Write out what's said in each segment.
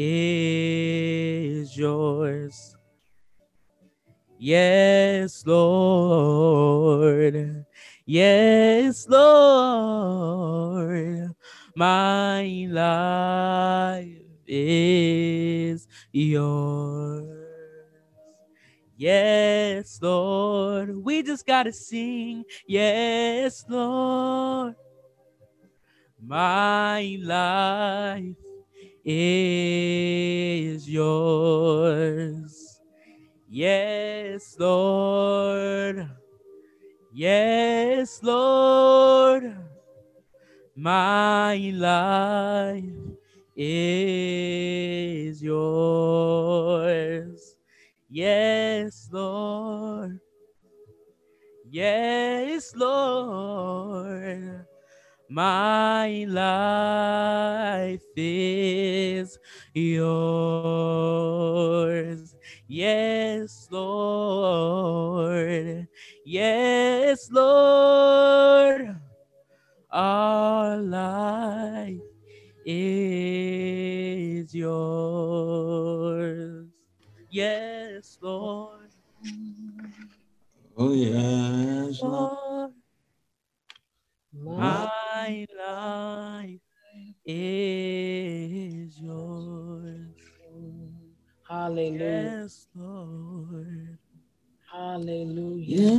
is yours. Yes, Lord. Yes, Lord. My life is yours. Yes, Lord. We just got to sing. Yes, Lord. My life is yours. Yes, Lord. Yes, Lord. My life is yours. Yes, Lord. Yes, Lord. My life is yours. Yes, Lord. Yes, Lord. Our life is yours. Yes, Lord. Oh, yes. Lord. My life is yours. Hallelujah. Yes, Lord. Hallelujah. Yes.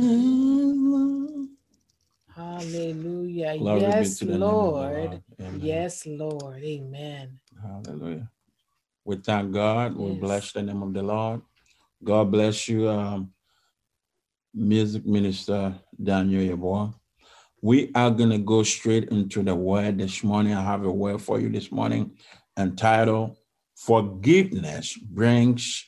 Hallelujah. Glory yes, to the name of the Lord. Lord. Yes, Lord. Amen. Hallelujah. We thank God. We Yes. bless the name of the Lord. God bless you, um, music minister Daniel Yeboah. We are going to go straight into the word this morning. I have a word for you this morning entitled Forgiveness Brings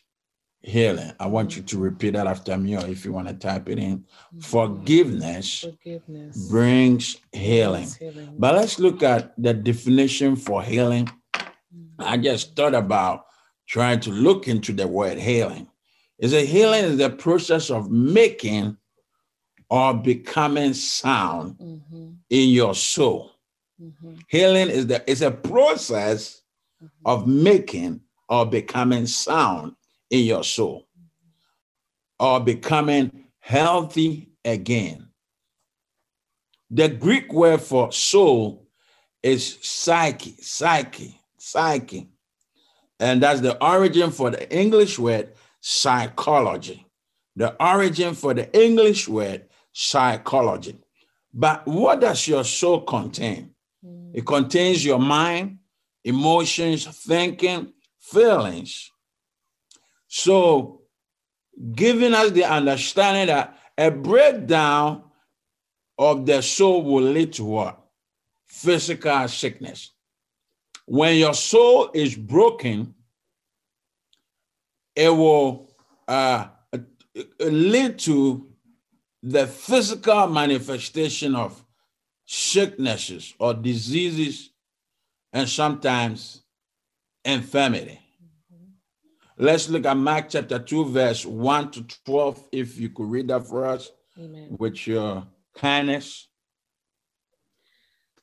Healing. I want you to repeat that after me, or if you want to type it in. Mm-hmm. Forgiveness Forgiveness. brings healing. healing. But let's look at the definition for healing. Mm-hmm. I just thought about trying to look into the word healing. Is a healing is the process of making or becoming sound Mhm, in your soul. mhm, Healing is the is a process of making or becoming sound in your soul or becoming healthy again. The Greek word for soul is psyche, psyche, psyche. And that's the origin for the English word psychology. The origin for the English word psychology. But what does your soul contain? mhm. It contains your mind, emotions, thinking, feelings. So, giving us the understanding that a breakdown of the soul will lead to what? Physical sickness. When your soul is broken, it will uh, lead to the physical manifestation of sicknesses or diseases and sometimes infirmity. Mm-hmm. Let's look at Mark chapter 2, verse 1 to 12, if you could read that for us Amen. with your kindness.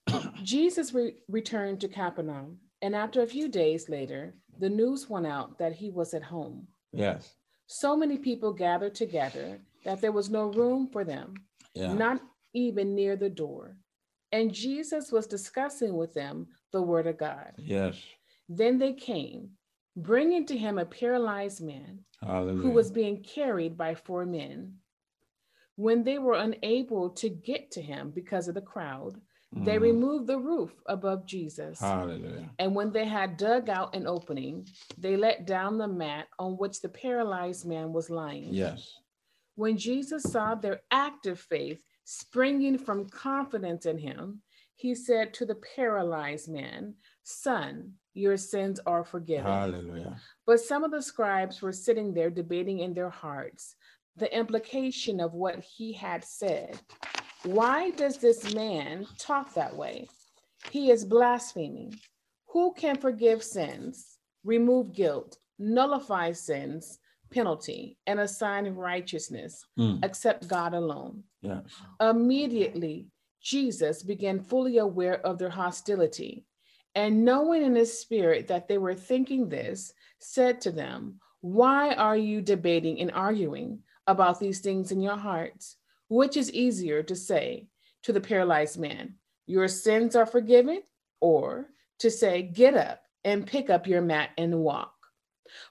Jesus re- returned to Capernaum, and after a few days later, the news went out that he was at home. Yes. So many people gathered together that there was no room for them, Yeah. not even near the door. And Jesus was discussing with them the word of God. Yes. Then they came, bringing to him a paralyzed man Hallelujah. who was being carried by four men. When they were unable to get to him because of the crowd, they Mhm. removed the roof above Jesus. Hallelujah. And when they had dug out an opening, they let down the mat on which the paralyzed man was lying. Yes. When Jesus saw their active faith springing from confidence in him, he said to the paralyzed man, Son, your sins are forgiven. Hallelujah. But some of the scribes were sitting there debating in their hearts the implication of what he had said. Why does this man talk that way? He is blaspheming. Who can forgive sins, remove guilt, nullify sins, penalty, and assign righteousness Mm. except God alone? Yes. Immediately, Jesus began fully aware of their hostility And knowing in his spirit that they were thinking this, said to them, Why are you debating and arguing about these things in your hearts? Which is easier to say to the paralyzed man, Your sins are forgiven, or to say, Get up and pick up your mat and walk?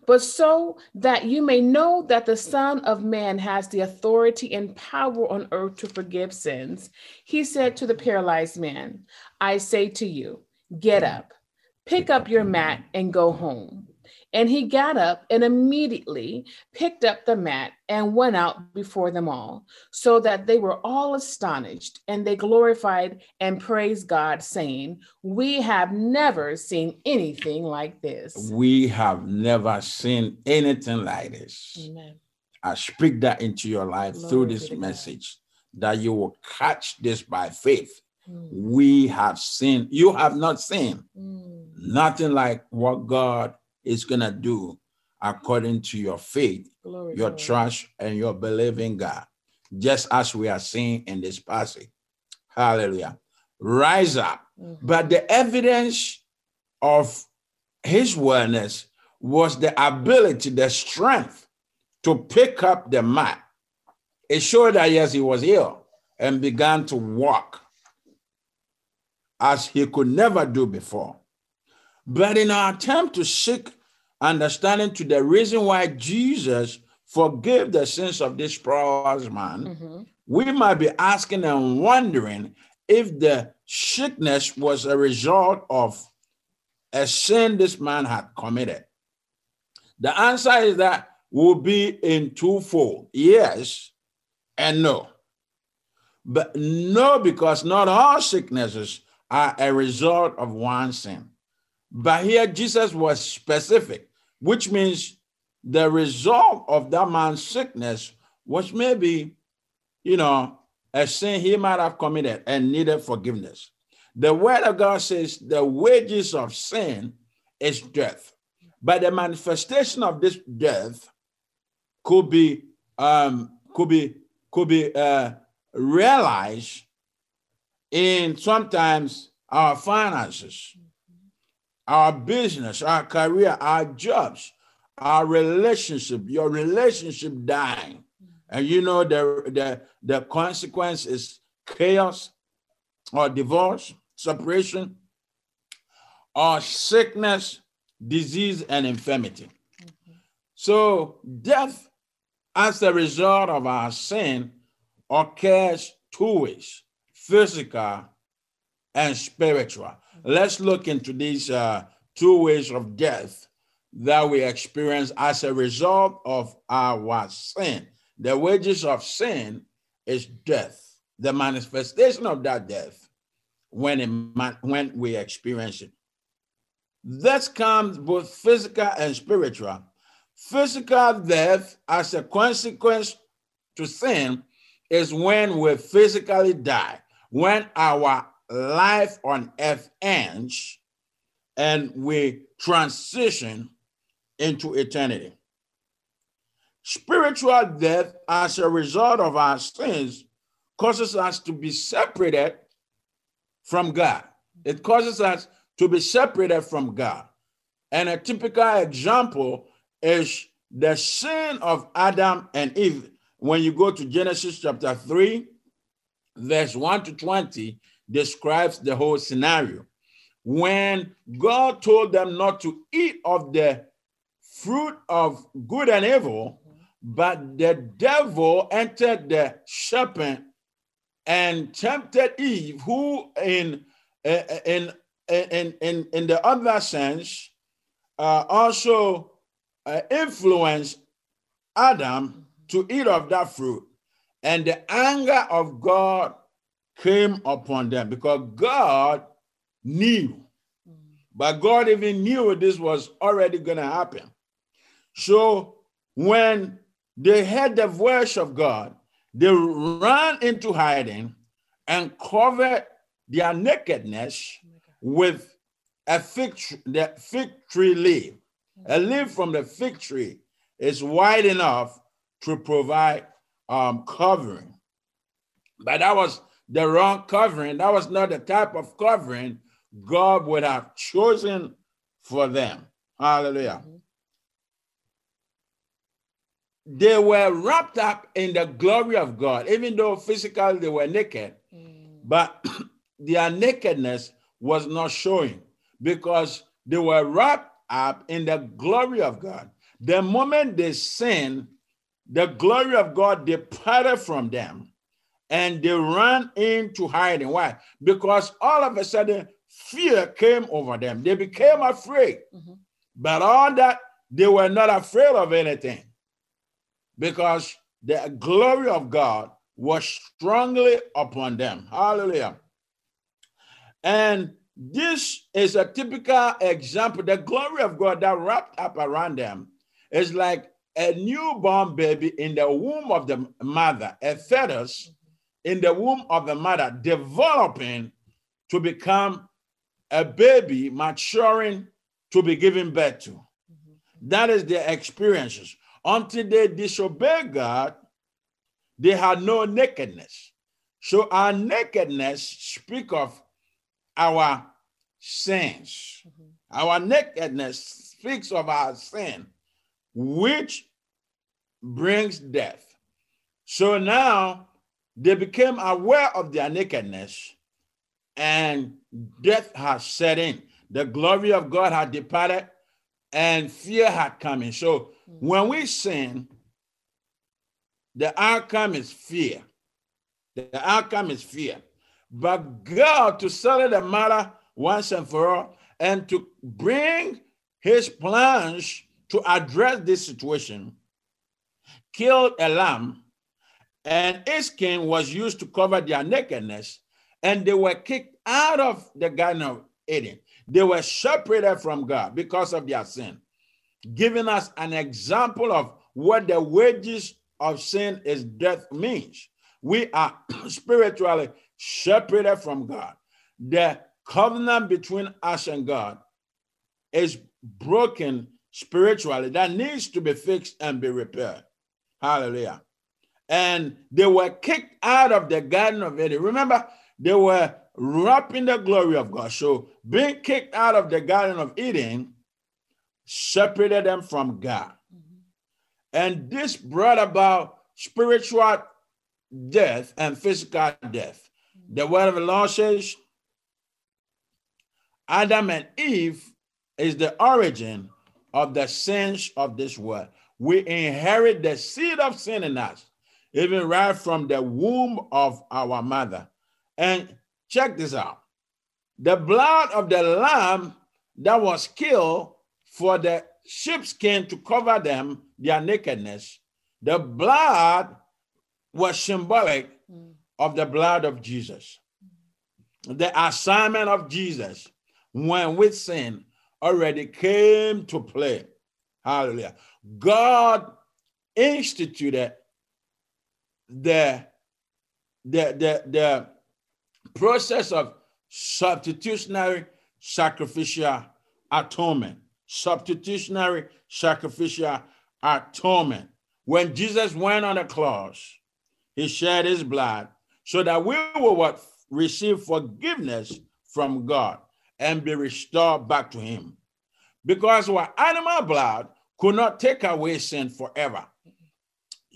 But so that you may know that the Son of Man has the authority and power on earth to forgive sins, he said to the paralyzed man, I say to you, get up, pick up your mat, and go home. And he got up and immediately picked up the mat and went out before them all, so that they were all astonished, and they glorified and praised God, saying, We have never seen anything like this. We have never seen anything like this. Amen. I speak that into your life Glory through this to God. message that you will catch this by faith. Mm, We have seen, you have not seen mm, nothing like what God is going to do according to your faith, Glory, your glory. trust, and your believing God, just as we are seeing in this passage. Hallelujah. Rise up. Mhm. But the evidence of his wellness was the ability, the strength to pick up the mat. It showed that yes, he was ill and began to walk as he could never do before. But in our attempt to seek understanding to the reason why Jesus forgave the sins of this paralyzed man, Mhm. we might be asking and wondering if the sickness was a result of a sin this man had committed. The answer is that will be in twofold yes and no. But no, because not all sicknesses are a result of one sin. But here Jesus was specific, which means the result of that man's sickness was maybe, you know, a sin he might have committed and needed forgiveness. The word of God says the wages of sin is death. But the manifestation of this death could be um, could be could be uh, realized in sometimes our finances, our business, our career, our jobs, our relationship, your relationship dying. And you know the, the, the consequence is chaos or divorce, separation, or sickness, disease, and infirmity. So death as a result of our sin occurs two ways physical and spiritual. Let's look into these uh, two ways of death that we experience as a result of our sin. The wages of sin is death. The manifestation of that death when, it, when we experience it. This comes both physical and spiritual. Physical death as a consequence to sin is when we physically die, when our life on earth ends and we transition into eternity. Spiritual death as a result of our sins causes us to be separated from God. It causes us to be separated from God. And a typical example is the sin of Adam and Eve. When you go to Genesis chapter 3, verse 1 to 20, describes the whole scenario. When God told them not to eat of the fruit of good and evil, but the devil entered the serpent and tempted Eve, who in in in in, in the other sense uh, also uh, influenced Adam to eat of that fruit, and the anger of God came upon them because God knew, but God even knew this was already going to happen. So when they heard the voice of God, they ran into hiding and covered their nakedness with a fig the fig tree leaf. A leaf from the fig tree is wide enough to provide um, covering. But that was the wrong covering. That was not the type of covering God would have chosen for them. Hallelujah. Mhm. They were wrapped up in the glory of God, even though physically they were naked, Mm. but their nakedness was not showing because they were wrapped up in the glory of God. The moment they sinned, the glory of God departed from them and they ran into hiding. Why? Because all of a sudden fear came over them. They became afraid. Mhm. But all that, they were not afraid of anything because the glory of God was strongly upon them. Hallelujah. And this is a typical example. The glory of God that wrapped up around them is like a newborn baby in the womb of the mother, a fetus in the womb of the mother, developing to become a baby, maturing to be given birth to. Mhm. That is their experiences. Until they disobey God, they had no nakedness. So our nakedness speak of our sins. Mhm. Our nakedness speaks of our sin, which brings death. So now they became aware of their nakedness, and death has set in. The glory of God had departed, and fear had come in. So hmm. when we sin, the outcome is fear. The outcome is fear. But God, to settle the matter once and for all, and to bring his plans to address this situation, killed a lamb, and its skin was used to cover their nakedness, and they were kicked out of the Garden of Eden. They were separated from God because of their sin, giving us an example of what the wages of sin is death means. We are spiritually separated from God. The covenant between us and God is broken spiritually. That needs to be fixed and be repaired. Hallelujah. And they were kicked out of the Garden of Eden. Remember, they were wrapping the glory of God. So being kicked out of the Garden of Eden separated them from God. Mhm. And this brought about spiritual death and physical death. The word of the Lord says Adam and Eve is the origin of the sins of this world. We inherit the seed of sin in us, even right from the womb of our mother. And check this out the blood of the lamb that was killed for the sheepskin to cover them, their nakedness, the blood was symbolic Mm. of the blood of Jesus. The assignment of Jesus when with sin already came to play. Hallelujah. God instituted the, the, the, the process of substitutionary sacrificial atonement. Substitutionary sacrificial atonement. When Jesus went on the cross, he shed his blood so that we will what receive forgiveness from God and be restored back to him. Because what animal blood could not take away sin forever.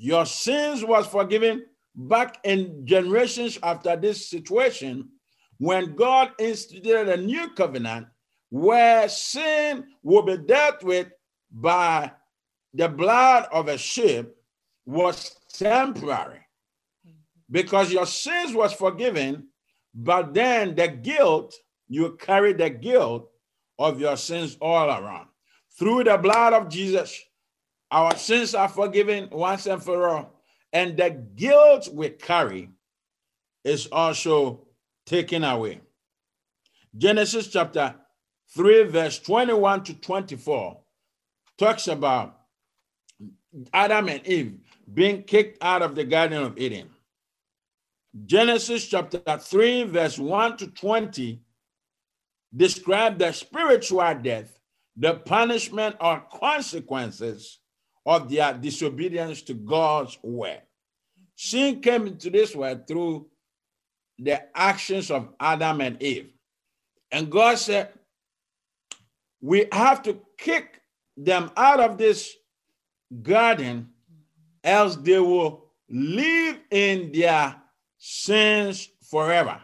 Your sins was forgiven back in generations after this situation when God instituted a new covenant where sin will be dealt with by the blood of a sheep was temporary. Because your sins was forgiven but then the guilt you carry the guilt of your sins all around. Through the blood of jesus our sins are forgiven once and for all and the guilt we carry is also taken away. Genesis chapter 3 verse 21 to 24 talks about adam and eve being kicked out of the garden of eden. Genesis chapter 3, verse 1 to 20 describe the spiritual death, the punishment or consequences of their disobedience to God's word. Sin came into this world through the actions of Adam and Eve. And God said, we have to kick them out of this garden, else they will live in their sins forever.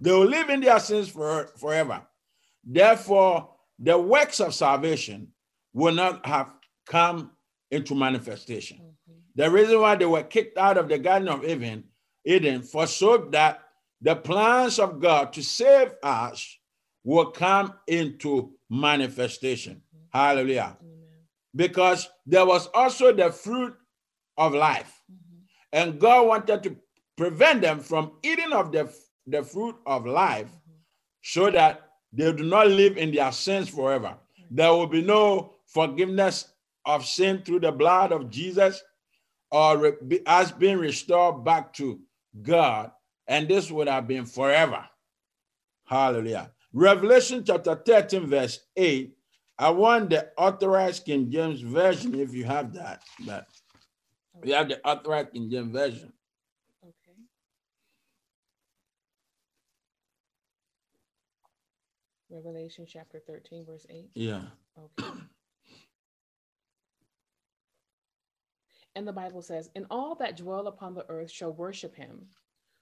They will live in their sins for, forever. Therefore, the works of salvation will not have come into manifestation. Mm-hmm. The reason why they were kicked out of the Garden of Eden, Eden for so that the plans of God to save us will come into manifestation. Mm-hmm. Hallelujah. Amen. Because there was also the fruit of life. Mm-hmm. And God wanted to prevent them from eating of the, the fruit of life mm-hmm. so that they do not live in their sins forever. There will be no forgiveness of sin through the blood of Jesus or as being restored back to God. And this would have been forever. Hallelujah. Revelation chapter 13, verse 8. I want the authorized King James Version if you have that. But we have the authorized King James Version. Okay. Revelation chapter 13, verse 8. Yeah. Okay. And the Bible says, And all that dwell upon the earth shall worship him,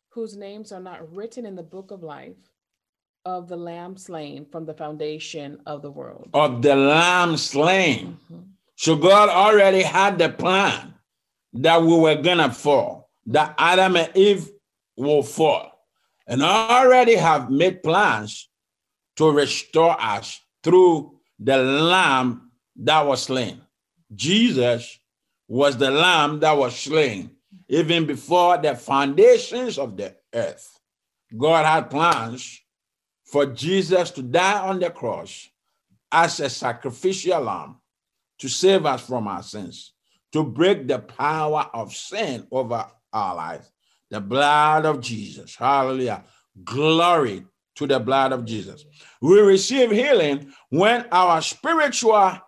whose names are not written in the book of life of the Lamb slain from the foundation of the world. Of the Lamb slain. Mm-hmm. So God already had the plan that we were going to fall, that Adam and Eve will fall. And already have made plans to restore us through the Lamb that was slain. Jesus was the lamb that was slain even before the foundations of the earth. God had plans for Jesus to die on the cross as a sacrificial lamb to save us from our sins, to break the power of sin over our lives. The blood of Jesus. Hallelujah. Glory to the blood of Jesus. We receive healing when our spiritual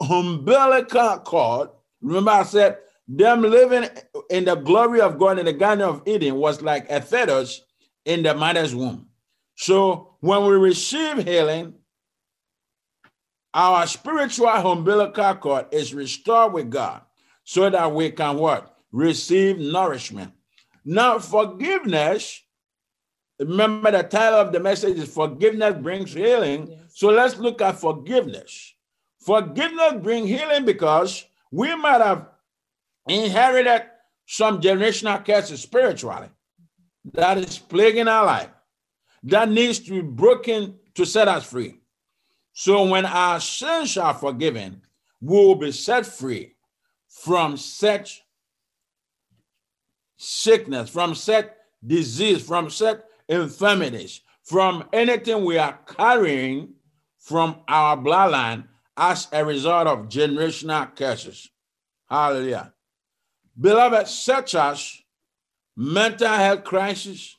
umbilical cord Remember, I said them living in the glory of God in the Garden of Eden was like a fetus in the mother's womb. So when we receive healing, our spiritual umbilical cord is restored with God so that we can what? Receive nourishment. Now, forgiveness, remember the title of the message is Forgiveness Brings Healing. Yes. So let's look at forgiveness. Forgiveness brings healing because we might have inherited some generational curses spiritually that is plaguing our life that needs to be broken to set us free. So when our sins are forgiven, we will be set free from such sickness, from such disease, from such infirmities, from anything we are carrying from our bloodline as a result of generational curses. Hallelujah. Beloved, such as mental health crisis,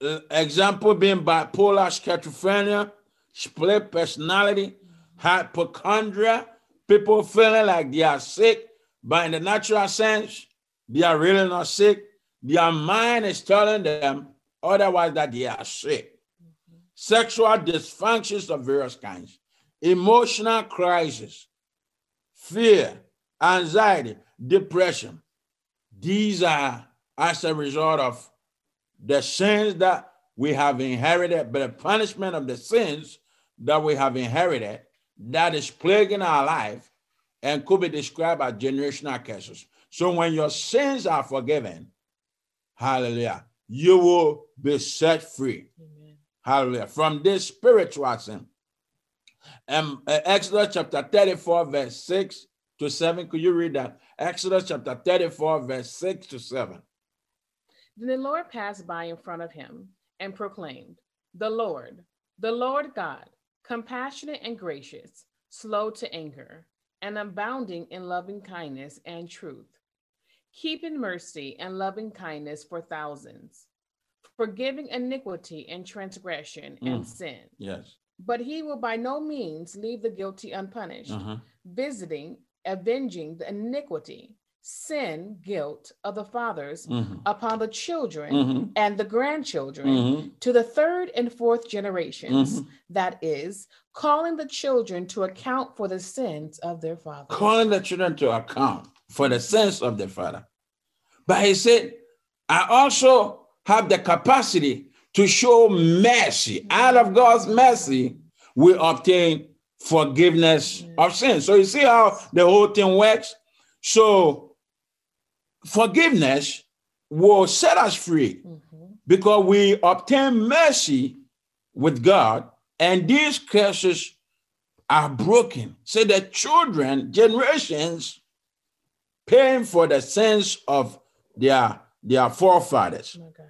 uh, example being bipolar schizophrenia, split personality, hypochondria, people feeling like they are sick, but in the natural sense, they are really not sick. Their mind is telling them otherwise that they are sick sexual dysfunctions of various kinds, emotional crisis, fear, anxiety, depression. These are as a result of the sins that we have inherited, but the punishment of the sins that we have inherited that is plaguing our life and could be described as generational curses. So when your sins are forgiven, hallelujah, you will be set free. Hallelujah. From this spiritual sin. Um, uh, Exodus chapter 34, verse 6 to 7. Could you read that? Exodus chapter 34, verse 6 to 7. Then the Lord passed by in front of him and proclaimed, The Lord, the Lord God, compassionate and gracious, slow to anger, and abounding in loving kindness and truth, keeping mercy and loving kindness for thousands forgiving iniquity and transgression mm. and sin. Yes. But he will by no means leave the guilty unpunished, uh-huh. visiting, avenging the iniquity, sin guilt of the fathers Mhm. upon the children Mhm. and the grandchildren Mhm. to the third and fourth generations, Mhm. that is, calling the children to account for the sins of their fathers. calling the children to account for the sins of their father. But he said, I also have the capacity to show mercy. Out of God's mercy, we obtain forgiveness of sin. So you see how the whole thing works? So forgiveness will set us free Mhm. because we obtain mercy with God, and these curses are broken. So the children, generations, paying for the sins of their, their forefathers. God.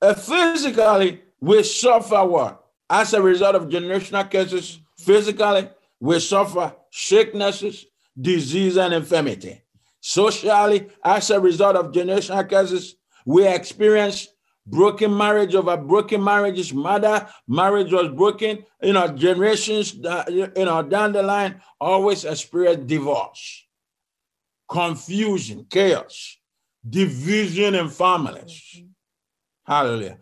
Uh, physically, we suffer what? As a result of generational curses, physically, we suffer sicknesses, disease, and infirmity. Socially, as a result of generational curses, we experience broken marriage over broken marriages. Mother marriage was broken. You know, generations, that, you know, down the line, always experience divorce, confusion, chaos, division in families. Mhm. Hallelujah.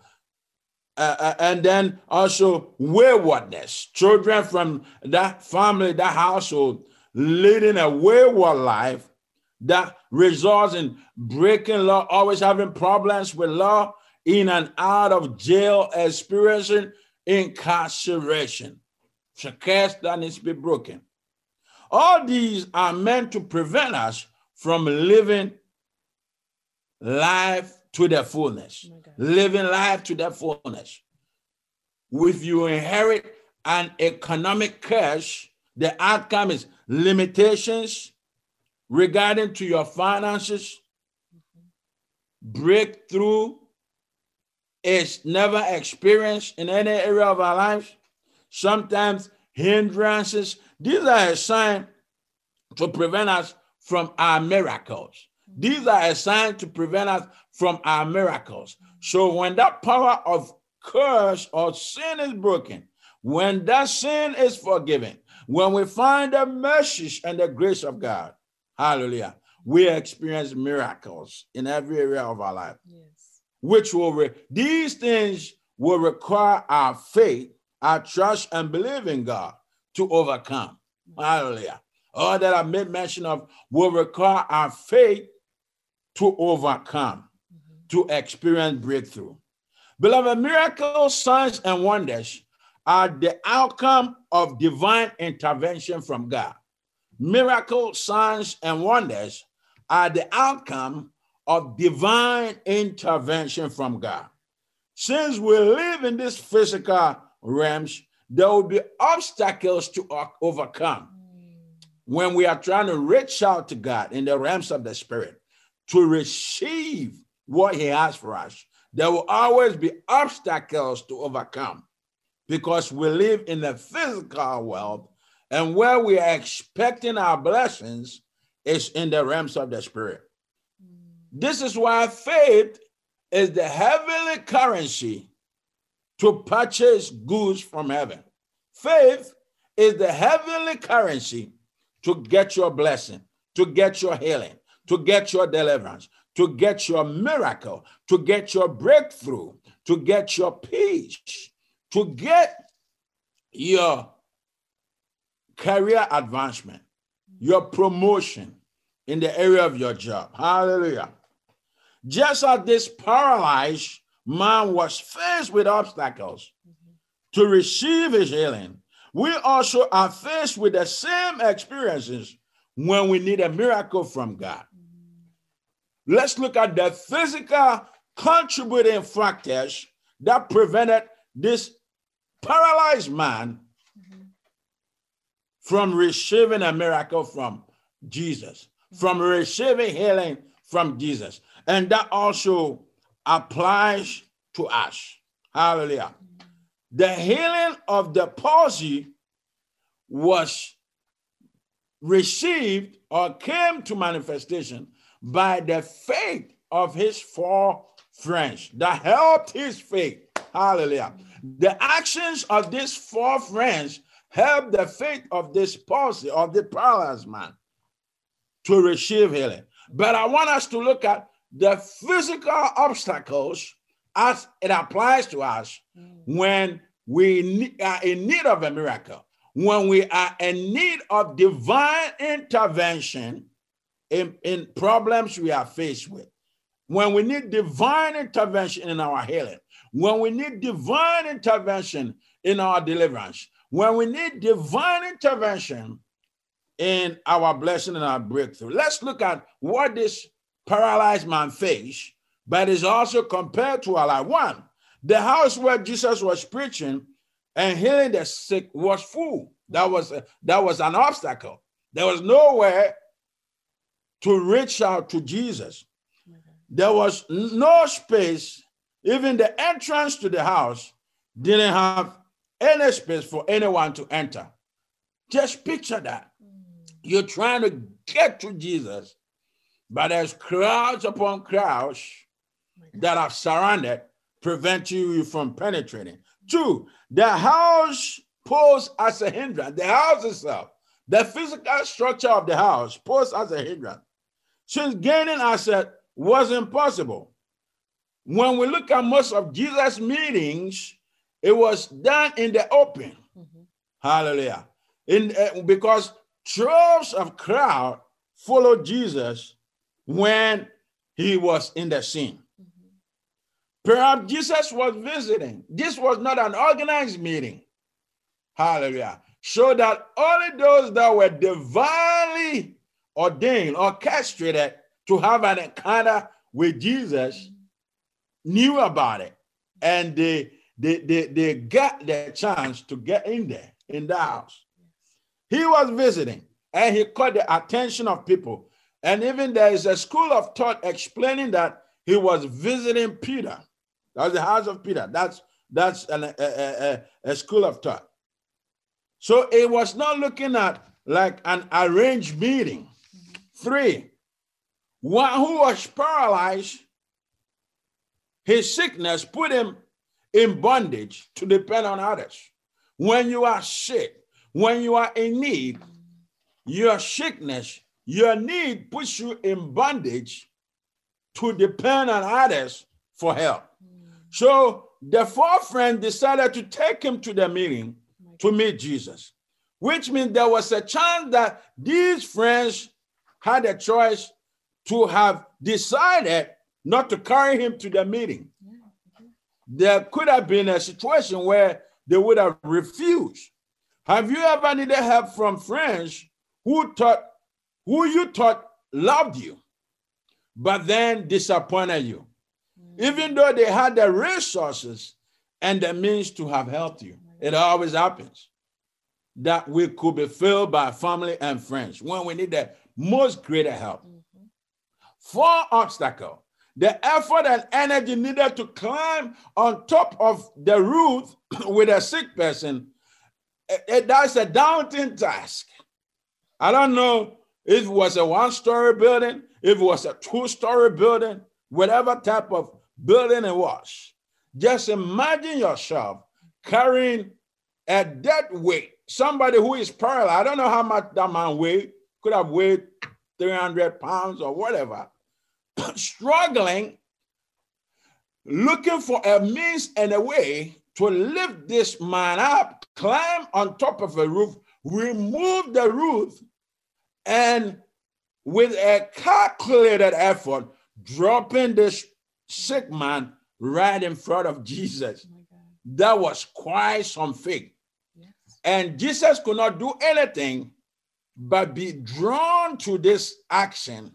Uh, uh, and then also waywardness. Children from that family, that household, leading a wayward life that results in breaking law, always having problems with law, in and out of jail, experiencing incarceration. A curse that needs to be broken. All these are meant to prevent us from living life to the fullness. Oh God. Living life to the fullness. If you inherit an economic curse, the outcome is limitations regarding to your finances, mm-hmm. breakthrough is never experienced in any area of our lives. Sometimes hindrances. These are a sign to prevent us from our miracles. These are a sign to prevent us from our miracles. So when that power of curse or sin is broken, when that sin is forgiven, when we find the mercies and the grace of God, hallelujah, we experience miracles in every area of our life Yes. which will re- these things will require our faith, our trust, and believe in God to overcome. Hallelujah. All that I made mention of will require our faith to overcome, Mhm. to experience breakthrough. Beloved, miracles, signs, and wonders are the outcome of divine intervention from God. Miracles, signs, and wonders are the outcome of divine intervention from God. Since we live in this physical realms, there will be obstacles to overcome when we are trying to reach out to God in the realms of the spirit to receive what He has for us. There will always be obstacles to overcome because we live in the physical world and where we are expecting our blessings is in the realms of the spirit. This is why faith is the heavenly currency to purchase goods from heaven. Faith is the heavenly currency to get your blessing, to get your healing, to get your deliverance, to get your miracle, to get your breakthrough, to get your peace, to get your career advancement, your promotion in the area of your job. Hallelujah. Just as this paralyzed man was faced with obstacles to receive his healing, we also are faced with the same experiences when we need a miracle from God. Let's look at the physical contributing factors that prevented this paralyzed man from receiving a miracle from Jesus, from receiving healing from Jesus. And that also applies to us. Hallelujah. The healing of the palsy was received or came to manifestation by the faith of his four friends that helped his faith. Hallelujah. The actions of these four friends helped the faith of this palsy, of the paralyzed man, to receive healing. But I want us to look at the physical obstacles as it applies to us mm. when we are in need of a miracle, when we are in need of divine intervention in, in problems we are faced with, when we need divine intervention in our healing, when we need divine intervention in our deliverance, when we need divine intervention in our blessing and our breakthrough. Let's look at what this paralyzed man faced, but is also compared to our one. The house where Jesus was preaching and healing the sick was full. That was that was an obstacle. There was nowhere to reach out to Jesus. There was no space. Even the entrance to the house didn't have any space for anyone to enter. Just picture that. You're trying to get to Jesus, but there's crowds upon crowds that are surrounded, prevent you from penetrating. Two, the house posed as a hindrance. The house itself, the physical structure of the house posed as a hindrance. Since gaining asset was impossible. When we look at most of Jesus' meetings, it was done in the open. Mm-hmm. Hallelujah. In, uh, because droves of crowd followed Jesus when he was in the scene. Mm-hmm. Perhaps Jesus was visiting. This was not an organized meeting. Hallelujah. So that only those that were divinely ordained, orchestrated to have an encounter with Jesus knew about it. And they, they, they, they got the chance to get in there, in the house. He was visiting and he caught the attention of people. And even there is a school of thought explaining that he was visiting Peter. That's the house of Peter. That's that's an, a, a, a school of thought. So it was not looking at like an arranged meeting. Three, one who was paralyzed, his sickness put him in bondage to depend on others. When you are sick, when you are in need, your sickness, your need puts you in bondage to depend on others for help. Hmm. So the four friends decided to take him to the meeting oh to meet Jesus, which means there was a chance that these friends had a choice to have decided not to carry him to the meeting. There could have been a situation where they would have refused. Have you ever needed help from friends who thought who you thought loved you, but then disappointed you, mm. even though they had the resources and the means to have helped you? It always happens that we could be filled by family and friends when we need the most greater help. Mm-hmm. Four obstacle the effort and energy needed to climb on top of the roof with a sick person it, it, that's a daunting task. I don't know if it was a one story building, if it was a two story building, whatever type of building it was. Just imagine yourself carrying a dead weight, somebody who is paralyzed. I don't know how much that man weighed, could have weighed 300 pounds or whatever, struggling, looking for a means and a way to lift this man up, climb on top of a roof, remove the roof, and with a calculated effort, dropping this sick man right in front of Jesus. Oh that was quite some. Yes. And Jesus could not do anything but be drawn to this action.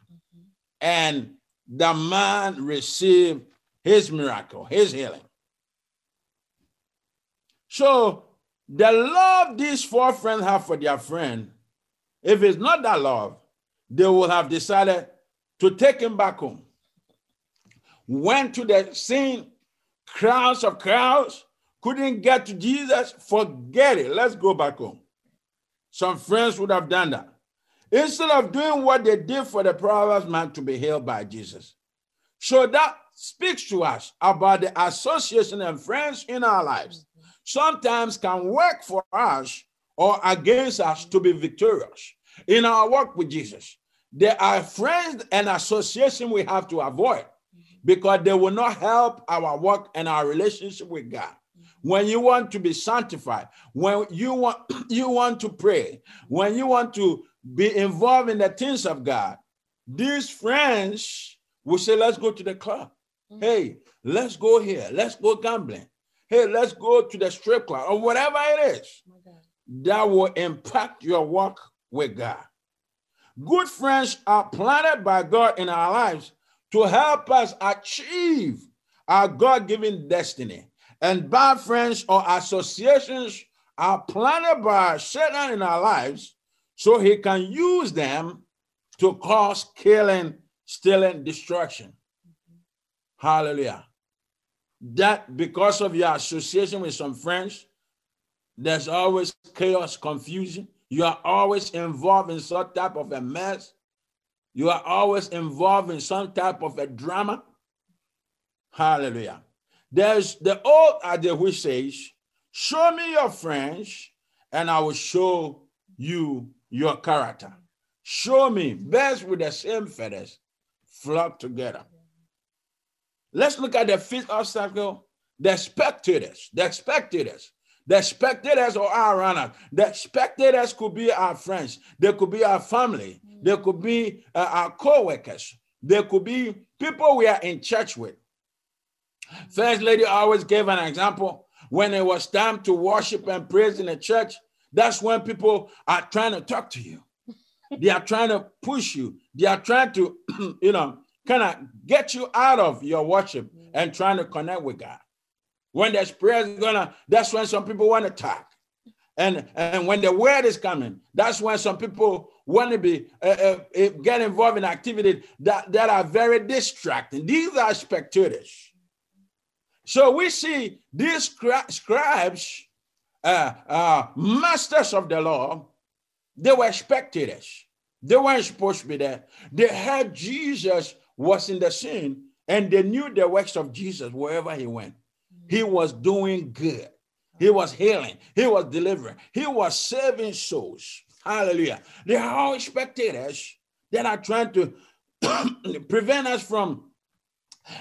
And the man received his miracle, his healing. So the love these four friends have for their friend, if it's not that love, they will have decided to take him back home. Went to the scene, crowds of crowds, couldn't get to Jesus, forget it. Let's go back home. Some friends would have done that. Instead of doing what they did for the paralyzed man to be healed by Jesus. So that speaks to us about the association and friends in our lives sometimes can work for us or against us to be victorious in our work with Jesus. there are friends and association we have to avoid because they will not help our work and our relationship with God. When you want to be sanctified, when you want you want to pray, when you want to be involved in the things of God, these friends will say, "Let's go to the club. Mm. Hey, let's go here. Let's go gambling. Hey, let's go to the strip club or whatever it is." Oh that will impact your work with God. Good friends are planted by God in our lives to help us achieve our God given destiny. And bad friends or associations are planted by Satan in our lives so he can use them to cause killing, stealing, destruction. Hallelujah. That because of your association with some friends, there's always chaos, confusion. You are always involved in some type of a mess. You are always involved in some type of a drama. Hallelujah. There's the old adage which says, Show me your friends, and I will show you your character. Show me birds with the same feathers flock together. Let's look at the fifth obstacle the spectators. The spectators. The spectators or our runners. The spectators could be our friends. They could be our family. They could be uh, our co-workers. They could be people we are in church with. First lady always gave an example when it was time to worship and praise in the church. That's when people are trying to talk to you. They are trying to push you. They are trying to, you know, kind of get you out of your worship and trying to connect with God. When there's prayer gonna, that's when some people want to talk. And, and when the word is coming, that's when some people want to be uh, uh, get involved in activities that, that are very distracting. These are spectators. So we see these scribes, uh, uh, masters of the law, they were spectators. They weren't supposed to be there. They heard Jesus was in the scene and they knew the works of Jesus wherever he went. He was doing good. He was healing. He was delivering. He was saving souls. Hallelujah. They are all spectators that are trying to prevent us from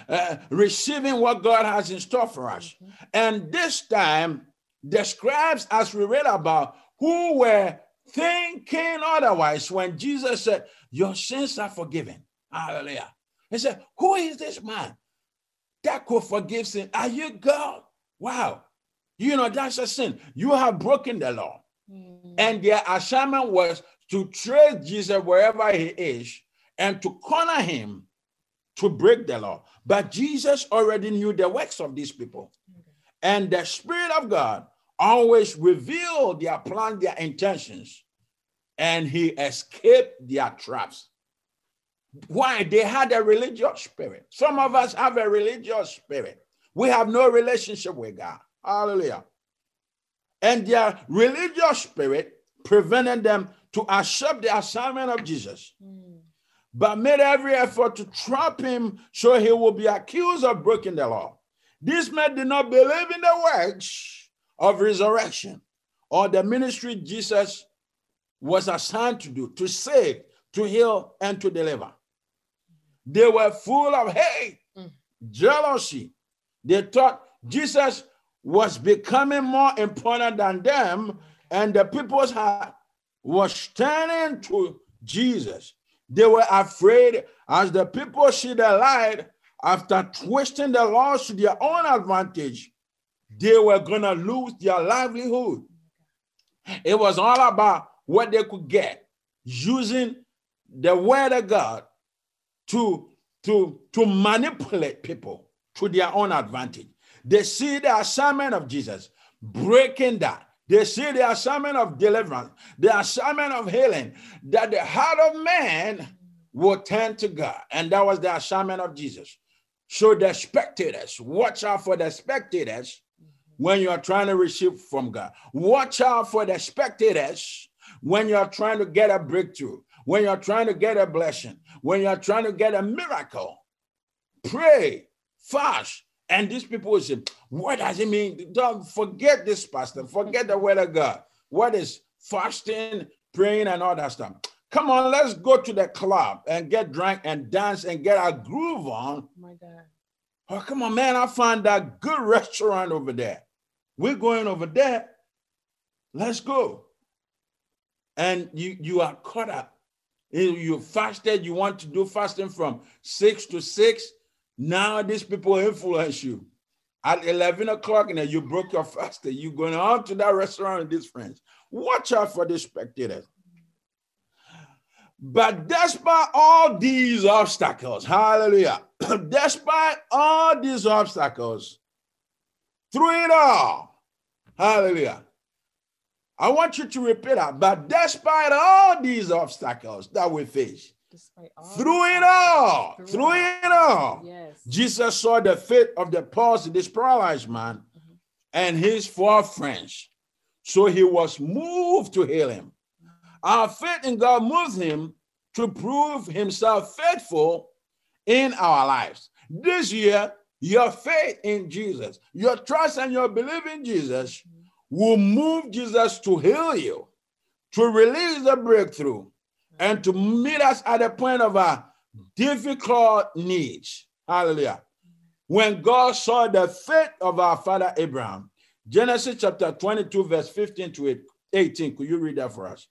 uh, receiving what God has in store for us. Mm-hmm. And this time, describes, as we read about, who were thinking otherwise when Jesus said, Your sins are forgiven. Hallelujah. He said, Who is this man? that could forgive sin. Are you God? Wow. You know, that's a sin. You have broken the law. Mm. And their assignment was to trace Jesus wherever he is and to corner him to break the law. But Jesus already knew the works of these people. And the Spirit of God always revealed their plan, their intentions, and he escaped their traps. Why? They had a religious spirit. Some of us have a religious spirit. We have no relationship with God. Hallelujah. And their religious spirit prevented them to accept the assignment of Jesus, mm. But made every effort to trap him so he would be accused of breaking the law. These men did not believe in the works of resurrection or the ministry Jesus was assigned to do to save, to heal, and to deliver. They were full of hate, mm. jealousy. They thought Jesus was becoming more important than them, and the people's heart was turning to Jesus. They were afraid as the people see the light after twisting the laws to their own advantage, they were going to lose their livelihood. It was all about what they could get using the word of God to, to, to manipulate people to their own advantage. They see the assignment of Jesus breaking that. They see the assignment of deliverance, the assignment of healing, that the heart of man will turn to God. And that was the assignment of Jesus. So the spectators, watch out for the spectators when you are trying to receive from God. Watch out for the spectators when you are trying to get a breakthrough when you're trying to get a blessing, when you're trying to get a miracle, pray, fast. And these people will say, What does it mean? Don't forget this, Pastor. Forget the word of God. What is fasting, praying, and all that stuff? Come on, let's go to the club and get drunk and dance and get our groove on. Oh my God. Oh, come on, man. I found that good restaurant over there. We're going over there. Let's go. And you you are caught up. You fasted, you want to do fasting from six to six. Now these people influence you. At 11 o'clock, and you broke your fast, and you're going out to that restaurant with these friends. Watch out for the spectators. But despite all these obstacles, hallelujah, despite all these obstacles, through it all, hallelujah, I want you to repeat that. But despite all these obstacles that we face, Despite all through it all, Through through it all. Jesus saw the faith of the palsy, this paralyzed man, mm-hmm. and his four friends. So he was moved to heal him. Our faith in God moves him to prove himself faithful in our lives. This year, your faith in Jesus, your trust and your belief in Jesus mm-hmm. will move Jesus to heal you, to release the breakthrough, and to meet us at the point of our difficult needs. Hallelujah. When God saw the faith of our father Abraham, Genesis chapter 22, verse 15 to 18. Could you read that for us?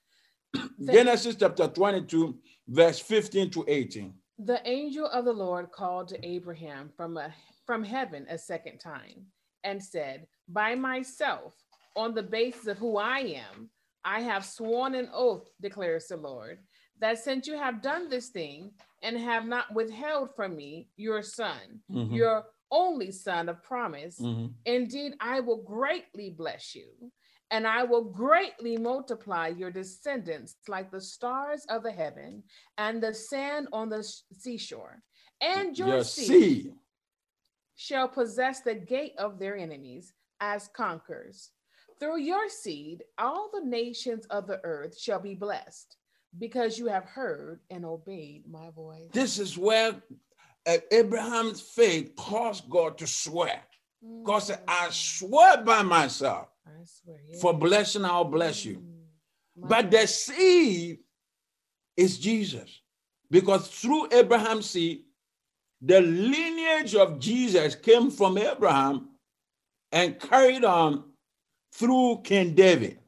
Genesis chapter 22, verse 15 to 18. The angel of the Lord called to Abraham from, a, from heaven a second time and said, By myself, on the basis of who I am, I have sworn an oath, declares the Lord, that since you have done this thing and have not withheld from me your son, Mhm. your only son of promise, Mhm. Indeed, I will greatly bless you, and I will greatly multiply your descendants like the stars of the heaven and the sand on the seashore. And your, Your seed, seed. shall possess the gate of their enemies as conquerors. Through your seed, all the nations of the earth shall be blessed, because you have heard and obeyed my voice. This is where uh, Abraham's faith caused God to swear. God said, I swear by myself, I swear, for blessing, I'll bless you. Mm, But the seed is Jesus. Because through Abraham's seed, the lineage of Jesus came from Abraham and carried on through King David.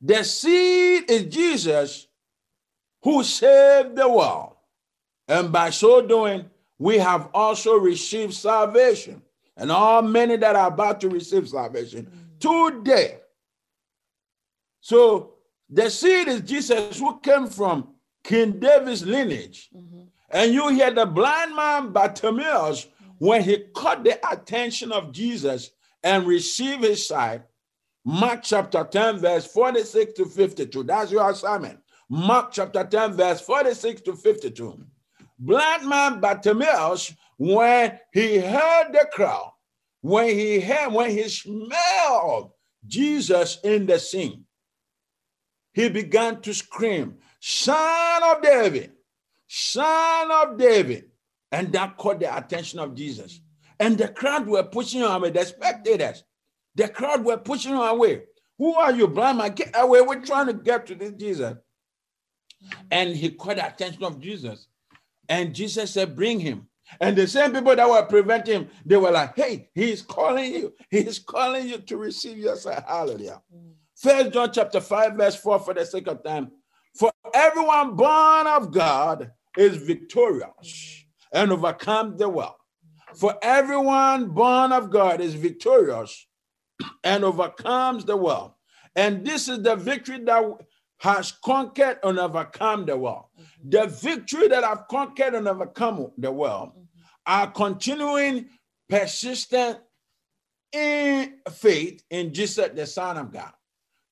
The seed is Jesus who saved the world. And by so doing, we have also received salvation. And all many that are about to receive salvation today. So the seed is Jesus who came from King David's lineage. Mhm. And you hear the blind man Bartimaeus when he caught the attention of Jesus and received his sight. Mark chapter 10, verse 46 to 52. That's your assignment. Mark chapter 10, verse 46 to 52. Blind man Bartimaeus, when he heard the crowd, when he heard, when he smelled Jesus in the scene, he began to scream, Son of David, Son of David. And that caught the attention of Jesus. And the crowd were pushing him away, the spectators. The crowd were pushing him away. Who are you, blind man? Get away. We're trying to get to this Jesus. And he caught the attention of Jesus. And Jesus said, Bring him. And the same people that were preventing him, they were like, Hey, he's calling you. He's calling you to receive your sight. Hallelujah. First John chapter 5, verse 4, for the sake of time. For everyone born of God is victorious and overcome the world. For everyone born of God is victorious and overcomes the world. And this is the victory that has conquered and overcome the world. Mm-hmm. The victory that I've conquered and overcome the world mm-hmm. are continuing persistent in faith in Jesus, the Son of God.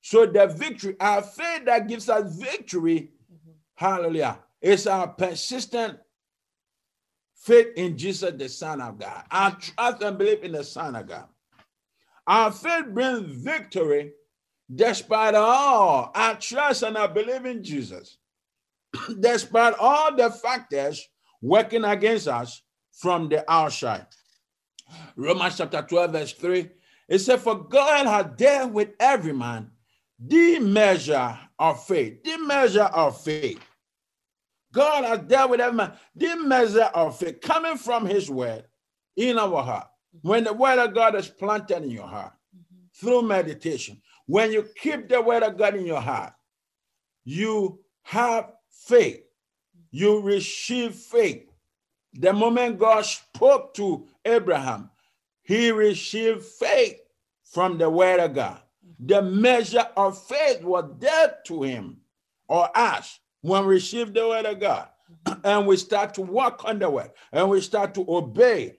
So the victory, our faith that gives us victory, mm-hmm. hallelujah, is our persistent faith in Jesus, the Son of God. Our trust and belief in the Son of God. Our faith brings victory despite all our trust and our belief in Jesus. despite all the factors working against us from the outside. Romans chapter 12, verse 3, it said, For God has dealt with every man the measure of faith, the measure of faith. God has dealt with every man, the measure of faith coming from his word in our heart. When the word of God is planted in your heart mm-hmm. through meditation, when you keep the word of God in your heart, you have faith. You receive faith. The moment God spoke to Abraham, he received faith from the word of God. The measure of faith was dead to him or us when we receive the word of God. Mm-hmm. And we start to walk on the word and we start to obey.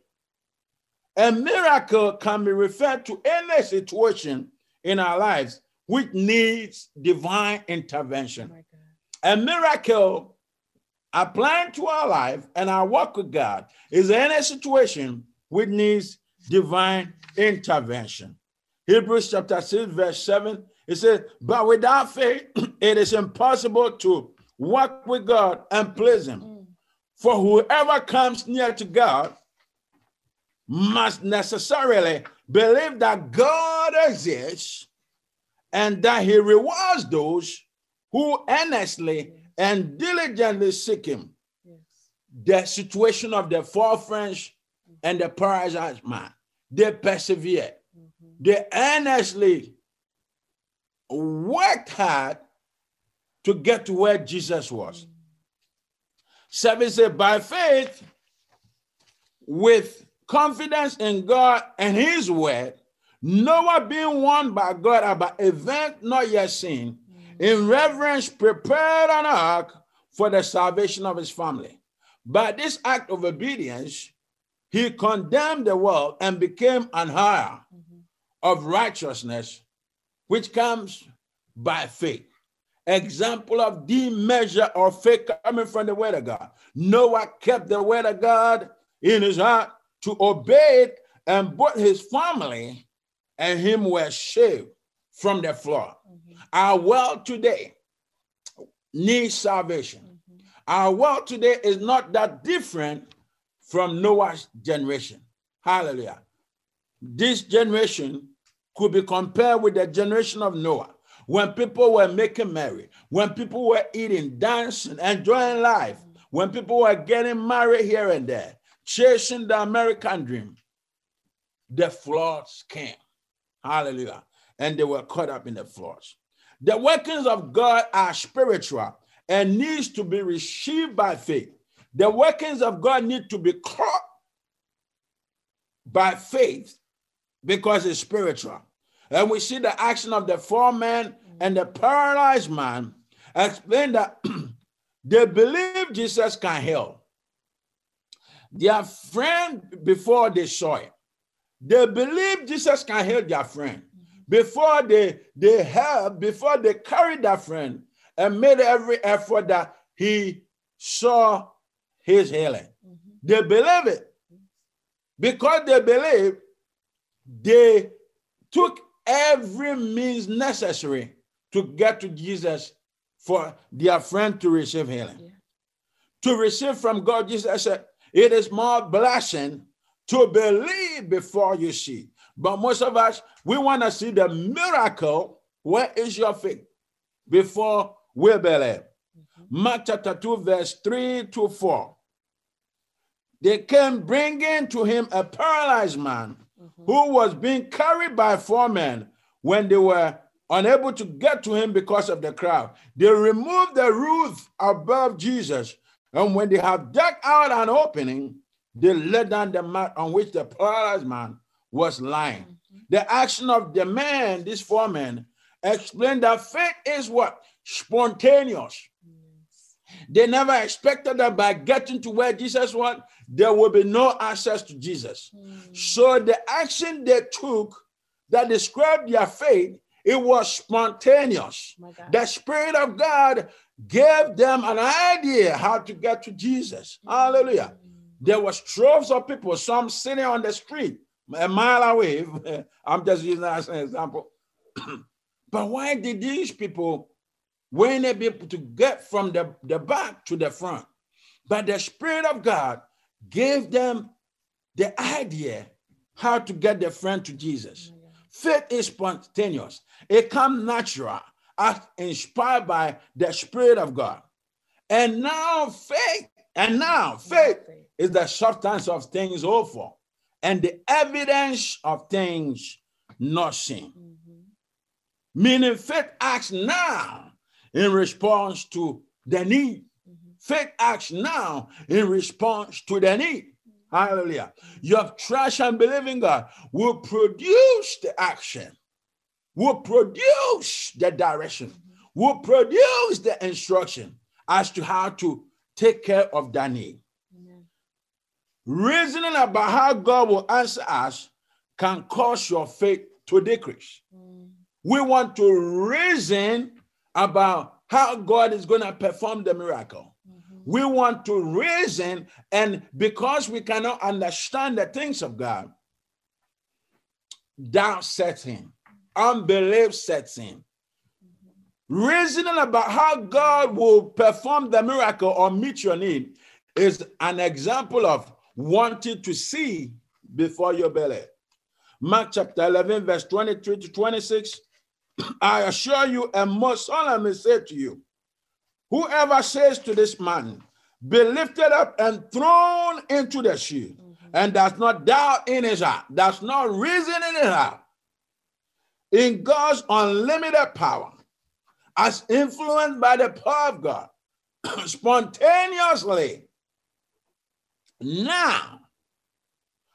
A miracle can be referred to any situation in our lives which needs divine intervention. A miracle applying to our life and our walk with God is any situation which needs divine intervention. Hebrews chapter 6, verse 7, it says, But without faith, it is impossible to walk with God and please Him. Mm. For whoever comes near to God must necessarily believe that God exists and that He rewards those who earnestly and diligently seek Him. Yes. The situation of the four friends and the paralyzed man, they persevere mm-hmm. they earnestly worked hard to get to where Jesus was. Mm. Seven said, by faith, with confidence in God and his word, Noah being warned by God about event not yet seen, mm. in reverence prepared an ark for the salvation of his family. By this act of obedience, he condemned the world and became an heir mm-hmm. of righteousness, which comes by faith. Example of the measure of faith coming from the word of God. Noah kept the word of God in his heart to obey it, and both his family and him were saved from the flood. Mm-hmm. Our world today needs salvation. Mm-hmm. Our world today is not that different from Noah's generation. Hallelujah. This generation could be compared with the generation of Noah when people were making merry, when people were eating, dancing, enjoying life, when people were getting married here and there, chasing the American dream, the floods came. Hallelujah. And they were caught up in the floods. The workings of God are spiritual and needs to be received by faith. The workings of God need to be caught by faith because it's spiritual. And we see the action of the four men and the paralyzed man explain that they believe Jesus can heal. Their friend before they saw it. They believe Jesus can heal their friend. Before they, they help, before they carried their friend and made every effort that he saw his healing. Mm-hmm. They believe it. Because they believe, they took every means necessary to get to Jesus for their friend to receive healing. Yeah. To receive from God, Jesus said, it is more blessing to believe before you see. But most of us, we want to see the miracle. Where is your faith? Before we believe. Mm-hmm. Mark chapter 2, verse 3 to 4. They came bringing to him a paralyzed man mm-hmm. who was being carried by four men when they were unable to get to him because of the crowd. They removed the roof above Jesus, and when they have dug out an opening, they let down the mat on which the paralyzed man was lying. Mm-hmm. The action of the man, these four men, explained that faith is what? Spontaneous. They never expected that by getting to where Jesus was, there will be no access to Jesus. Mm. So the action they took that described their faith, it was spontaneous. The Spirit of God gave them an idea how to get to Jesus. Hallelujah. There was droves of people, some sitting on the street a mile away. I'm just using that as an example. but why did these people when they be able to get from the, the back to the front. But the Spirit of God gave them the idea how to get their friend to Jesus. Faith is spontaneous. It comes natural act inspired by the Spirit of God. And now faith, and now faith is the substance of things hoped for, and the evidence of things not seen. Mhm. Meaning faith acts now in response to the need. Mhm. Faith acts now in response to the need. Hallelujah. Your trust and believing God will produce the action, will produce the direction, will produce the instruction as to how to take care of that need. Amen. Reasoning about how God will answer us can cause your faith to decrease. Mm. We want to reason about how God is going to perform the miracle. Mhm. We want to reason, and because we cannot understand the things of God, doubt sets in, unbelief sets in. Reasoning about how God will perform the miracle or meet your need is an example of wanting to see before your belly. Mark chapter 11, verse 23 to 26. I assure you and most solemnly say to you, whoever says to this man, be lifted up and thrown into the sea, and does not doubt in his heart, does not reason in his heart, in God's unlimited power, as influenced by the power of God, spontaneously, now,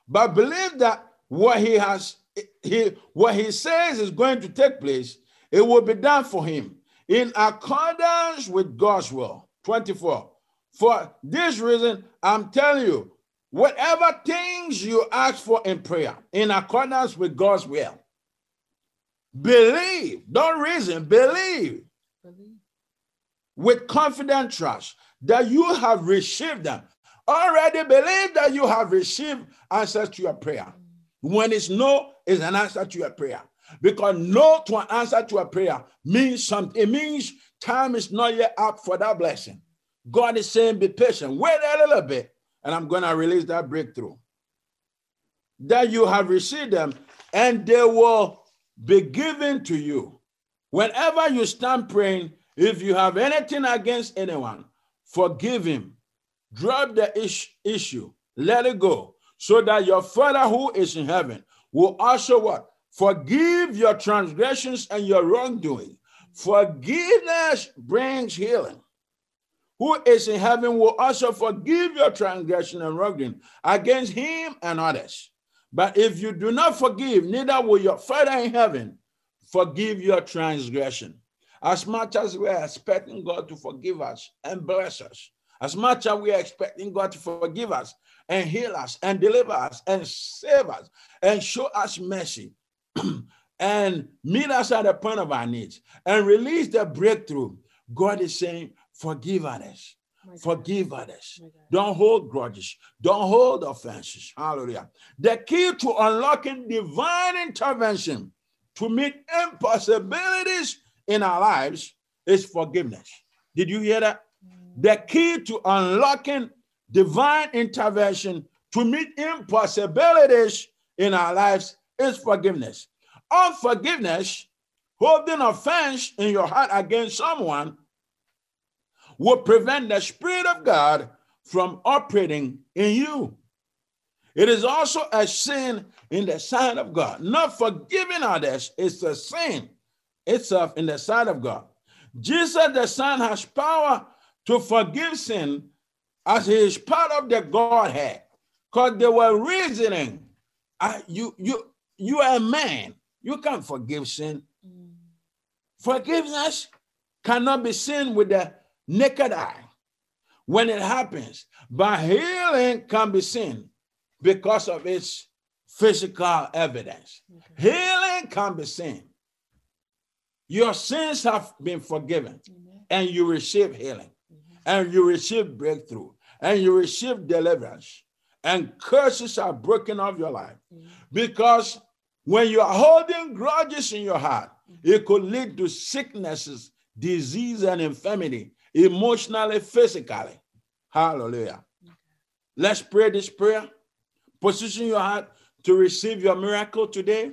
but believe that what he has he what he says is going to take place, it will be done for him in accordance with God's will. 24. For this reason, I'm telling you, whatever things you ask for in prayer, in accordance with God's will, believe, don't reason, believe Believe. with confident trust that you have received them. Already believe that you have received answers to your prayer. Mm. When it's no, it's an answer to your prayer. Because no to an answer to a prayer means something. It means time is not yet up for that blessing. God is saying, be patient, wait a little bit, and I'm going to release that breakthrough. That you have received them, and they will be given to you. Whenever you stand praying, if you have anything against anyone, forgive him. Drop the ish- issue, let it go, so that your Father who is in heaven will also what? Forgive your transgressions and your wrongdoing. Forgiveness brings healing. Who is in heaven will also forgive your transgression and wrongdoing against him and others. But if you do not forgive, neither will your Father in heaven forgive your transgression. As much as we are expecting God to forgive us and bless us, as much as we are expecting God to forgive us and heal us and deliver us and save us and show us mercy and meet us at the point of our needs and release the breakthrough, God is saying, forgive others. Forgive others. Don't hold grudges. Don't hold offenses. Hallelujah. The key to unlocking divine intervention to meet impossibilities in our lives is forgiveness. Did you hear that? The key to unlocking divine intervention to meet impossibilities in our lives is forgiveness. Unforgiveness, holding offense in your heart against someone, will prevent the Spirit of God from operating in you. It is also a sin in the sight of God. Not forgiving others is a sin itself in the sight of God. Jesus the Son has power to forgive sin as he is part of the Godhead. Because they were reasoning, "Ah, you, you, you are a man. You can't forgive sin. Mm. Forgiveness cannot be seen with the naked eye when it happens, but healing can be seen because of its physical evidence. Okay. Healing can be seen. Your sins have been forgiven, Amen. and you receive healing, Mhm. and you receive breakthrough, and you receive deliverance, and curses are broken off your life. Amen. Because when you are holding grudges in your heart, it could lead to sicknesses, disease, and infirmity, emotionally, physically. Hallelujah. Let's pray this prayer. Position your heart to receive your miracle today.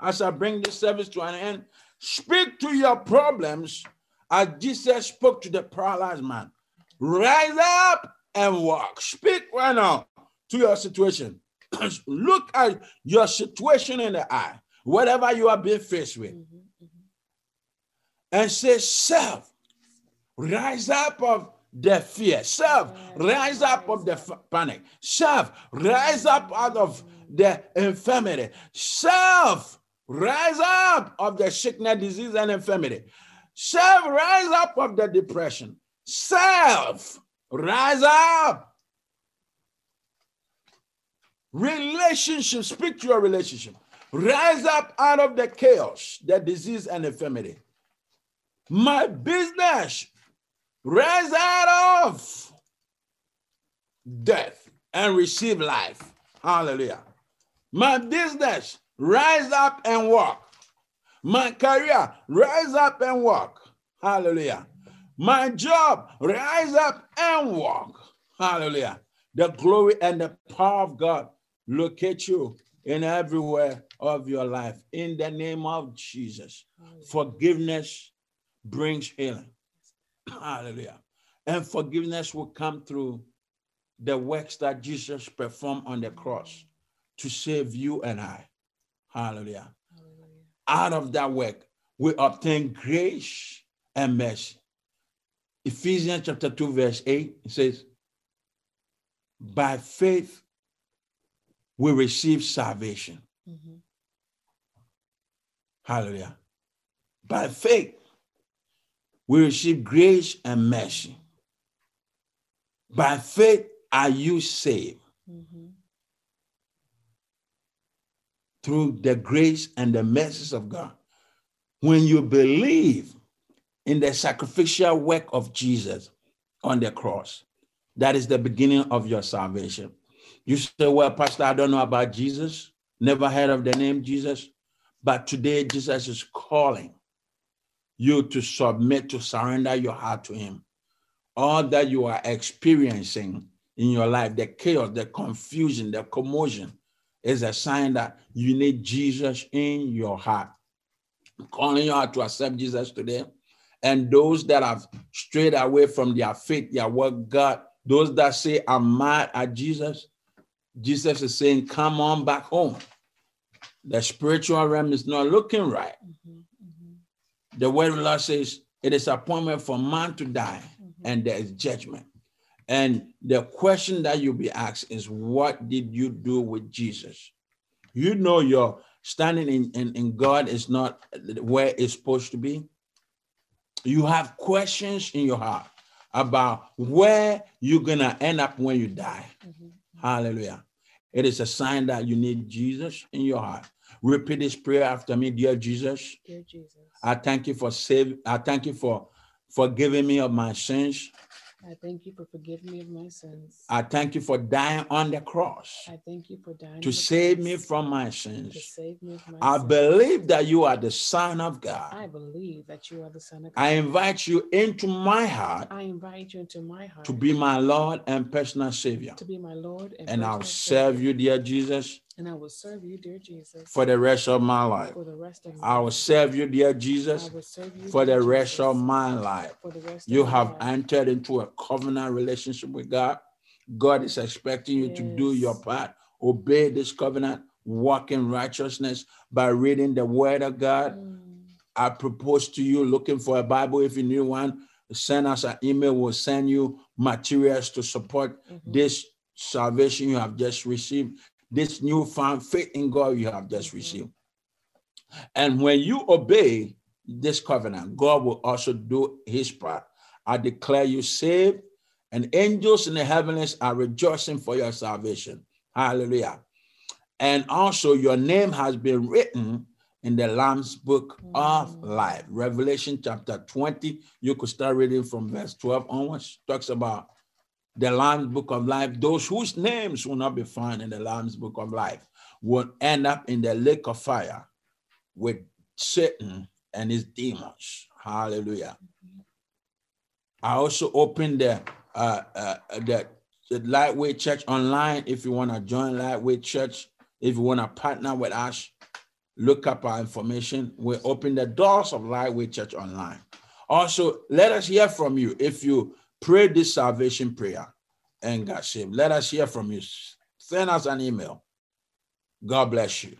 As I bring this service to an end, Speak to your problems as Jesus spoke to the paralyzed man. Rise up and walk. Speak right now to your situation. Look at your situation in the eye, whatever you are being faced with, mm-hmm, mm-hmm. and say, Self, rise up of the fear. Self, rise up of the f- panic. Self, rise up out of the infirmity. Self, rise up of the sickness, disease, and infirmity. Self, rise up of the depression. Self, rise up. Relationship, speak to your relationship. Rise up out of the chaos, the disease, and infirmity. My business, rise out of death and receive life. Hallelujah. My business, rise up and walk. My career, rise up and walk. Hallelujah. My job, rise up and walk. Hallelujah. The glory and the power of God locate you in everywhere of your life. In the name of Jesus. Forgiveness brings healing. Hallelujah. And forgiveness will come through the works that Jesus performed on the cross to save you and I. Hallelujah. Hallelujah. Out of that work, we obtain grace and mercy. Ephesians chapter 2, verse 8 it says, By faith we receive salvation. Mhm. Hallelujah. By faith, we receive grace and mercy. By faith are you saved Mhm. through the grace and the mercies of God. When you believe in the sacrificial work of Jesus on the cross, that is the beginning of your salvation. You say, Well, Pastor, I don't know about Jesus, never heard of the name Jesus, but today Jesus is calling you to submit, to surrender your heart to Him. All that you are experiencing in your life, the chaos, the confusion, the commotion, is a sign that you need Jesus in your heart. I'm calling you out to accept Jesus today. And those that have strayed away from their faith, their work, God, those that say, I'm mad at Jesus, Jesus is saying, Come on back home. The spiritual realm is not looking right. Mhm. The word of the Lord says, It is appointment for man to die, Mhm. and there is judgment. And the question that you'll be asked is, What did you do with Jesus? You know, your standing in, in, in God is not where it's supposed to be. You have questions in your heart about where you're going to end up when you die. Mhm. Hallelujah. It is a sign that you need Jesus in your heart. Repeat this prayer after me, dear Jesus. Dear Jesus, I thank you for saving. I thank you for forgiving me of my sins. I thank you for forgiving me of my sins. I thank you for dying on the cross I thank you for dying to save me from my sins. to save me of my I sins. believe that you are the Son of God. I believe that you are the Son of God. I invite you into my heart I invite you into my heart to be my Lord and personal Savior. to be my Lord and, And I'll serve you, dear Jesus, And I will serve you, dear Jesus, for the rest of my life. for the rest of my I will serve you, dear I Jesus, will serve you for the rest Jesus, of my life. for the rest You have life. entered into a covenant relationship with God. God is expecting you to do your part, obey this covenant, walk in righteousness by reading the word of God. Mm. I propose to you looking for a Bible. If you need one, send us an email. We'll send you materials to support Mhm. this salvation you have just received, this newfound faith in God you have just received. And when you obey this covenant, God will also do his part. I declare you saved, and angels in the heavens are rejoicing for your salvation. Hallelujah. And also, your name has been written in the Lamb's book of Mm. life. Revelation chapter 20. You could start reading from verse 12 onwards. Talks about the Lamb's book of life. Those whose names will not be found in the Lamb's book of life will end up in the lake of fire with Satan and his demons. Hallelujah. I also opened the uh, uh, the, the Lightweight Church online. If you want to join Lightweight Church, if you want to partner with us, look up our information. We open the doors of Lightway Church online. Also, let us hear from you if you pray this salvation prayer and got saved. Let us hear from you. Send us an email. God bless you.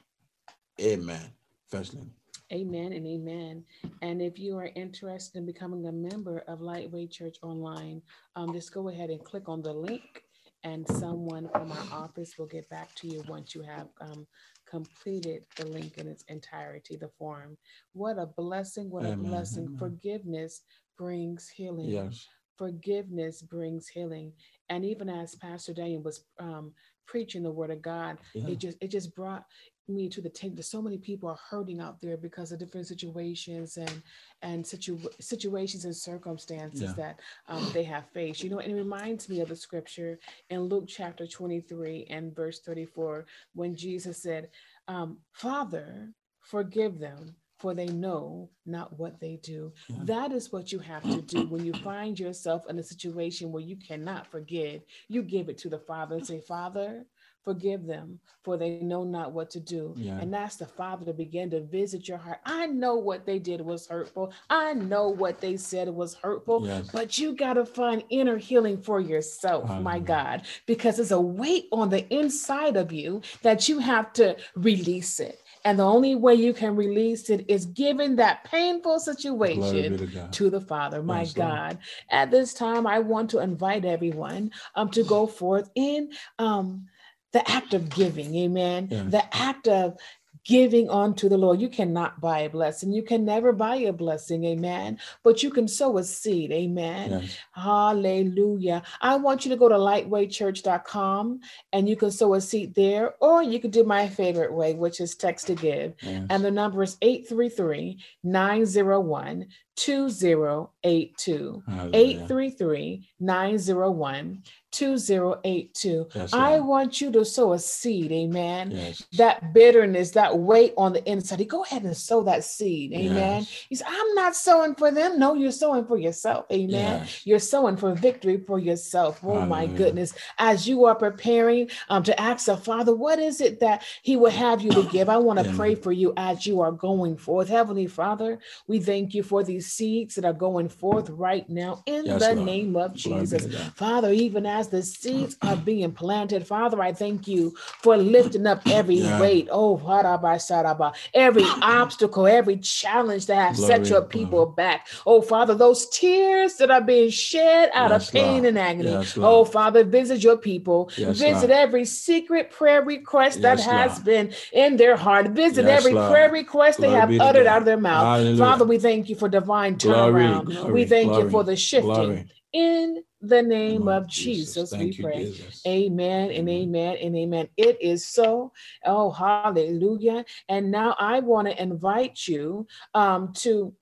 Amen. First name. Amen and amen. And if you are interested in becoming a member of Lightweight Church Online, um, just go ahead and click on the link, and someone from our office will get back to you once you have um, completed the link in its entirety, the form. What a blessing! What a blessing! amen. Forgiveness brings healing Yes. Forgiveness brings healing and even as pastor daniel was um, preaching the word of god Yeah. it just it just brought me to the table that so many people are hurting out there because of different situations and and situ- situations and circumstances Yeah. that um, they have faced you know and it reminds me of the scripture in luke chapter 23 and verse 34 when jesus said um, father forgive them for they know not what they do Yeah. that is what you have to do when you find yourself in a situation where you cannot forgive. You give it to the Father and say, Father, forgive them, for they know not what to do. Yeah. And that's the Father to begin to visit your heart. I know what they did was hurtful. I know what they said was hurtful. Yes. But you got to find inner healing for yourself, my God, because there's a weight on the inside of you that you have to release it. And the only way you can release it is giving that painful situation to the Father. My Lord. God. At this time, I want to invite everyone um, to go forth in um, the act of giving. Amen. Yeah. The act of giving unto the Lord. You cannot buy a blessing. You can never buy a blessing. Amen. But you can sow a seed. Amen. Yes. Hallelujah. I want you to go to lightweightchurch.com and you can sow a seed there, or you can do my favorite way, which is text to give. Yes. And the number is 833 901 2082. 833 901 2082. Yes, I want you to sow a seed, amen. Yes. That bitterness, that weight on the inside, go ahead and sow that seed, amen. Yes. You say, I'm not sowing for them. No, you're sowing for yourself, amen. Yes. You're sowing for victory for yourself. Oh my goodness. As you are preparing um, to ask the Father, what is it that He would have you to give? I want to pray for you as you are going forth. Heavenly Father, we thank you for these seeds that are going forth right now in the Lord. name of Jesus. Father, even as the seeds are being planted, Father, I thank you for lifting up every Yeah. weight. Oh, haraba, saraba, every obstacle, every challenge that have set your people back. Oh, Father, those tears that are being shed out Yes, of pain Lord. and agony. Yes, oh, Father, visit your people. Yes, visit Lord. every secret prayer request that has Lord. been in their heart. Visit every prayer request they have uttered out of their mouth. Hallelujah. Father, we thank you for divine turnaround. glory, we thank you for the shifting. glory. In the name of Jesus, Thank we you, pray. Jesus. Amen and Amen. amen and amen. It is so. Oh, hallelujah. And now I want to invite you um, to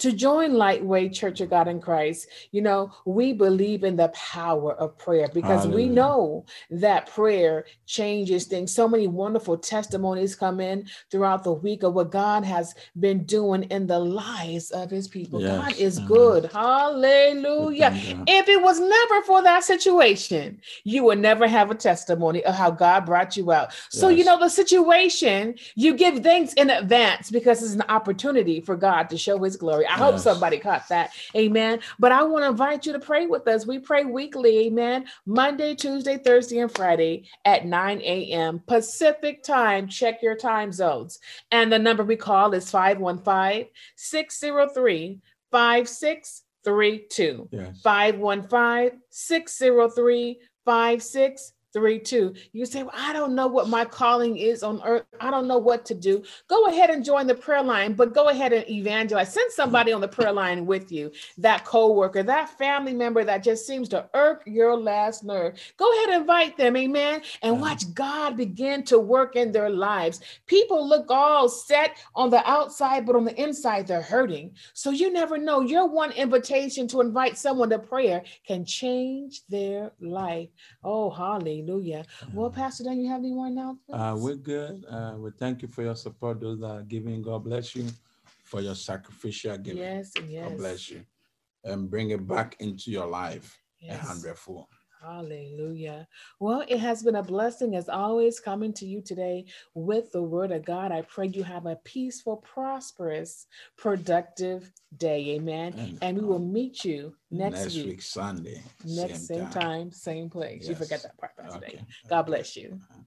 to join Lightweight Church of God in Christ, you know, we believe in the power of prayer because we know that prayer changes things. So many wonderful testimonies come in throughout the week of what God has been doing in the lives of his people. God is good. Hallelujah. If it was never for that situation, you would never have a testimony of how God brought you out. So, you know, the situation, you give thanks in advance because it's an opportunity for God to show his glory. I hope Yes. somebody caught that. Amen. But I want to invite you to pray with us. We pray weekly. Amen. Monday, Tuesday, Thursday, and Friday at 9 a.m. Pacific time. Check your time zones. And the number we call is 515 603 5632. 515 603 5632. You say, well, I don't know what my calling is on earth. I don't know what to do. Go ahead and join the prayer line, but go ahead and evangelize. Send somebody on the prayer line with you, that co-worker, that family member that just seems to irk your last nerve. Go ahead and invite them, amen, and watch God begin to work in their lives. People look all set on the outside, but on the inside, they're hurting. So you never know. Your one invitation to invite someone to prayer can change their life. Oh, hallelujah. Well, Pastor Dan, you have any more announcements? Uh, we're good. Uh, we thank you for your support. Those that are giving, God bless you for your sacrificial giving. yes, and yes. God bless you. And bring it back into your life a Yes. hundredfold. Hallelujah. Well, it has been a blessing as always coming to you today with the word of God. I pray you have a peaceful, prosperous, productive day. Amen. And, And we will meet you next, next week, week, Sunday. next same, time. same place. You Yes. forget that part Dave. Okay. God bless you. Uh-huh.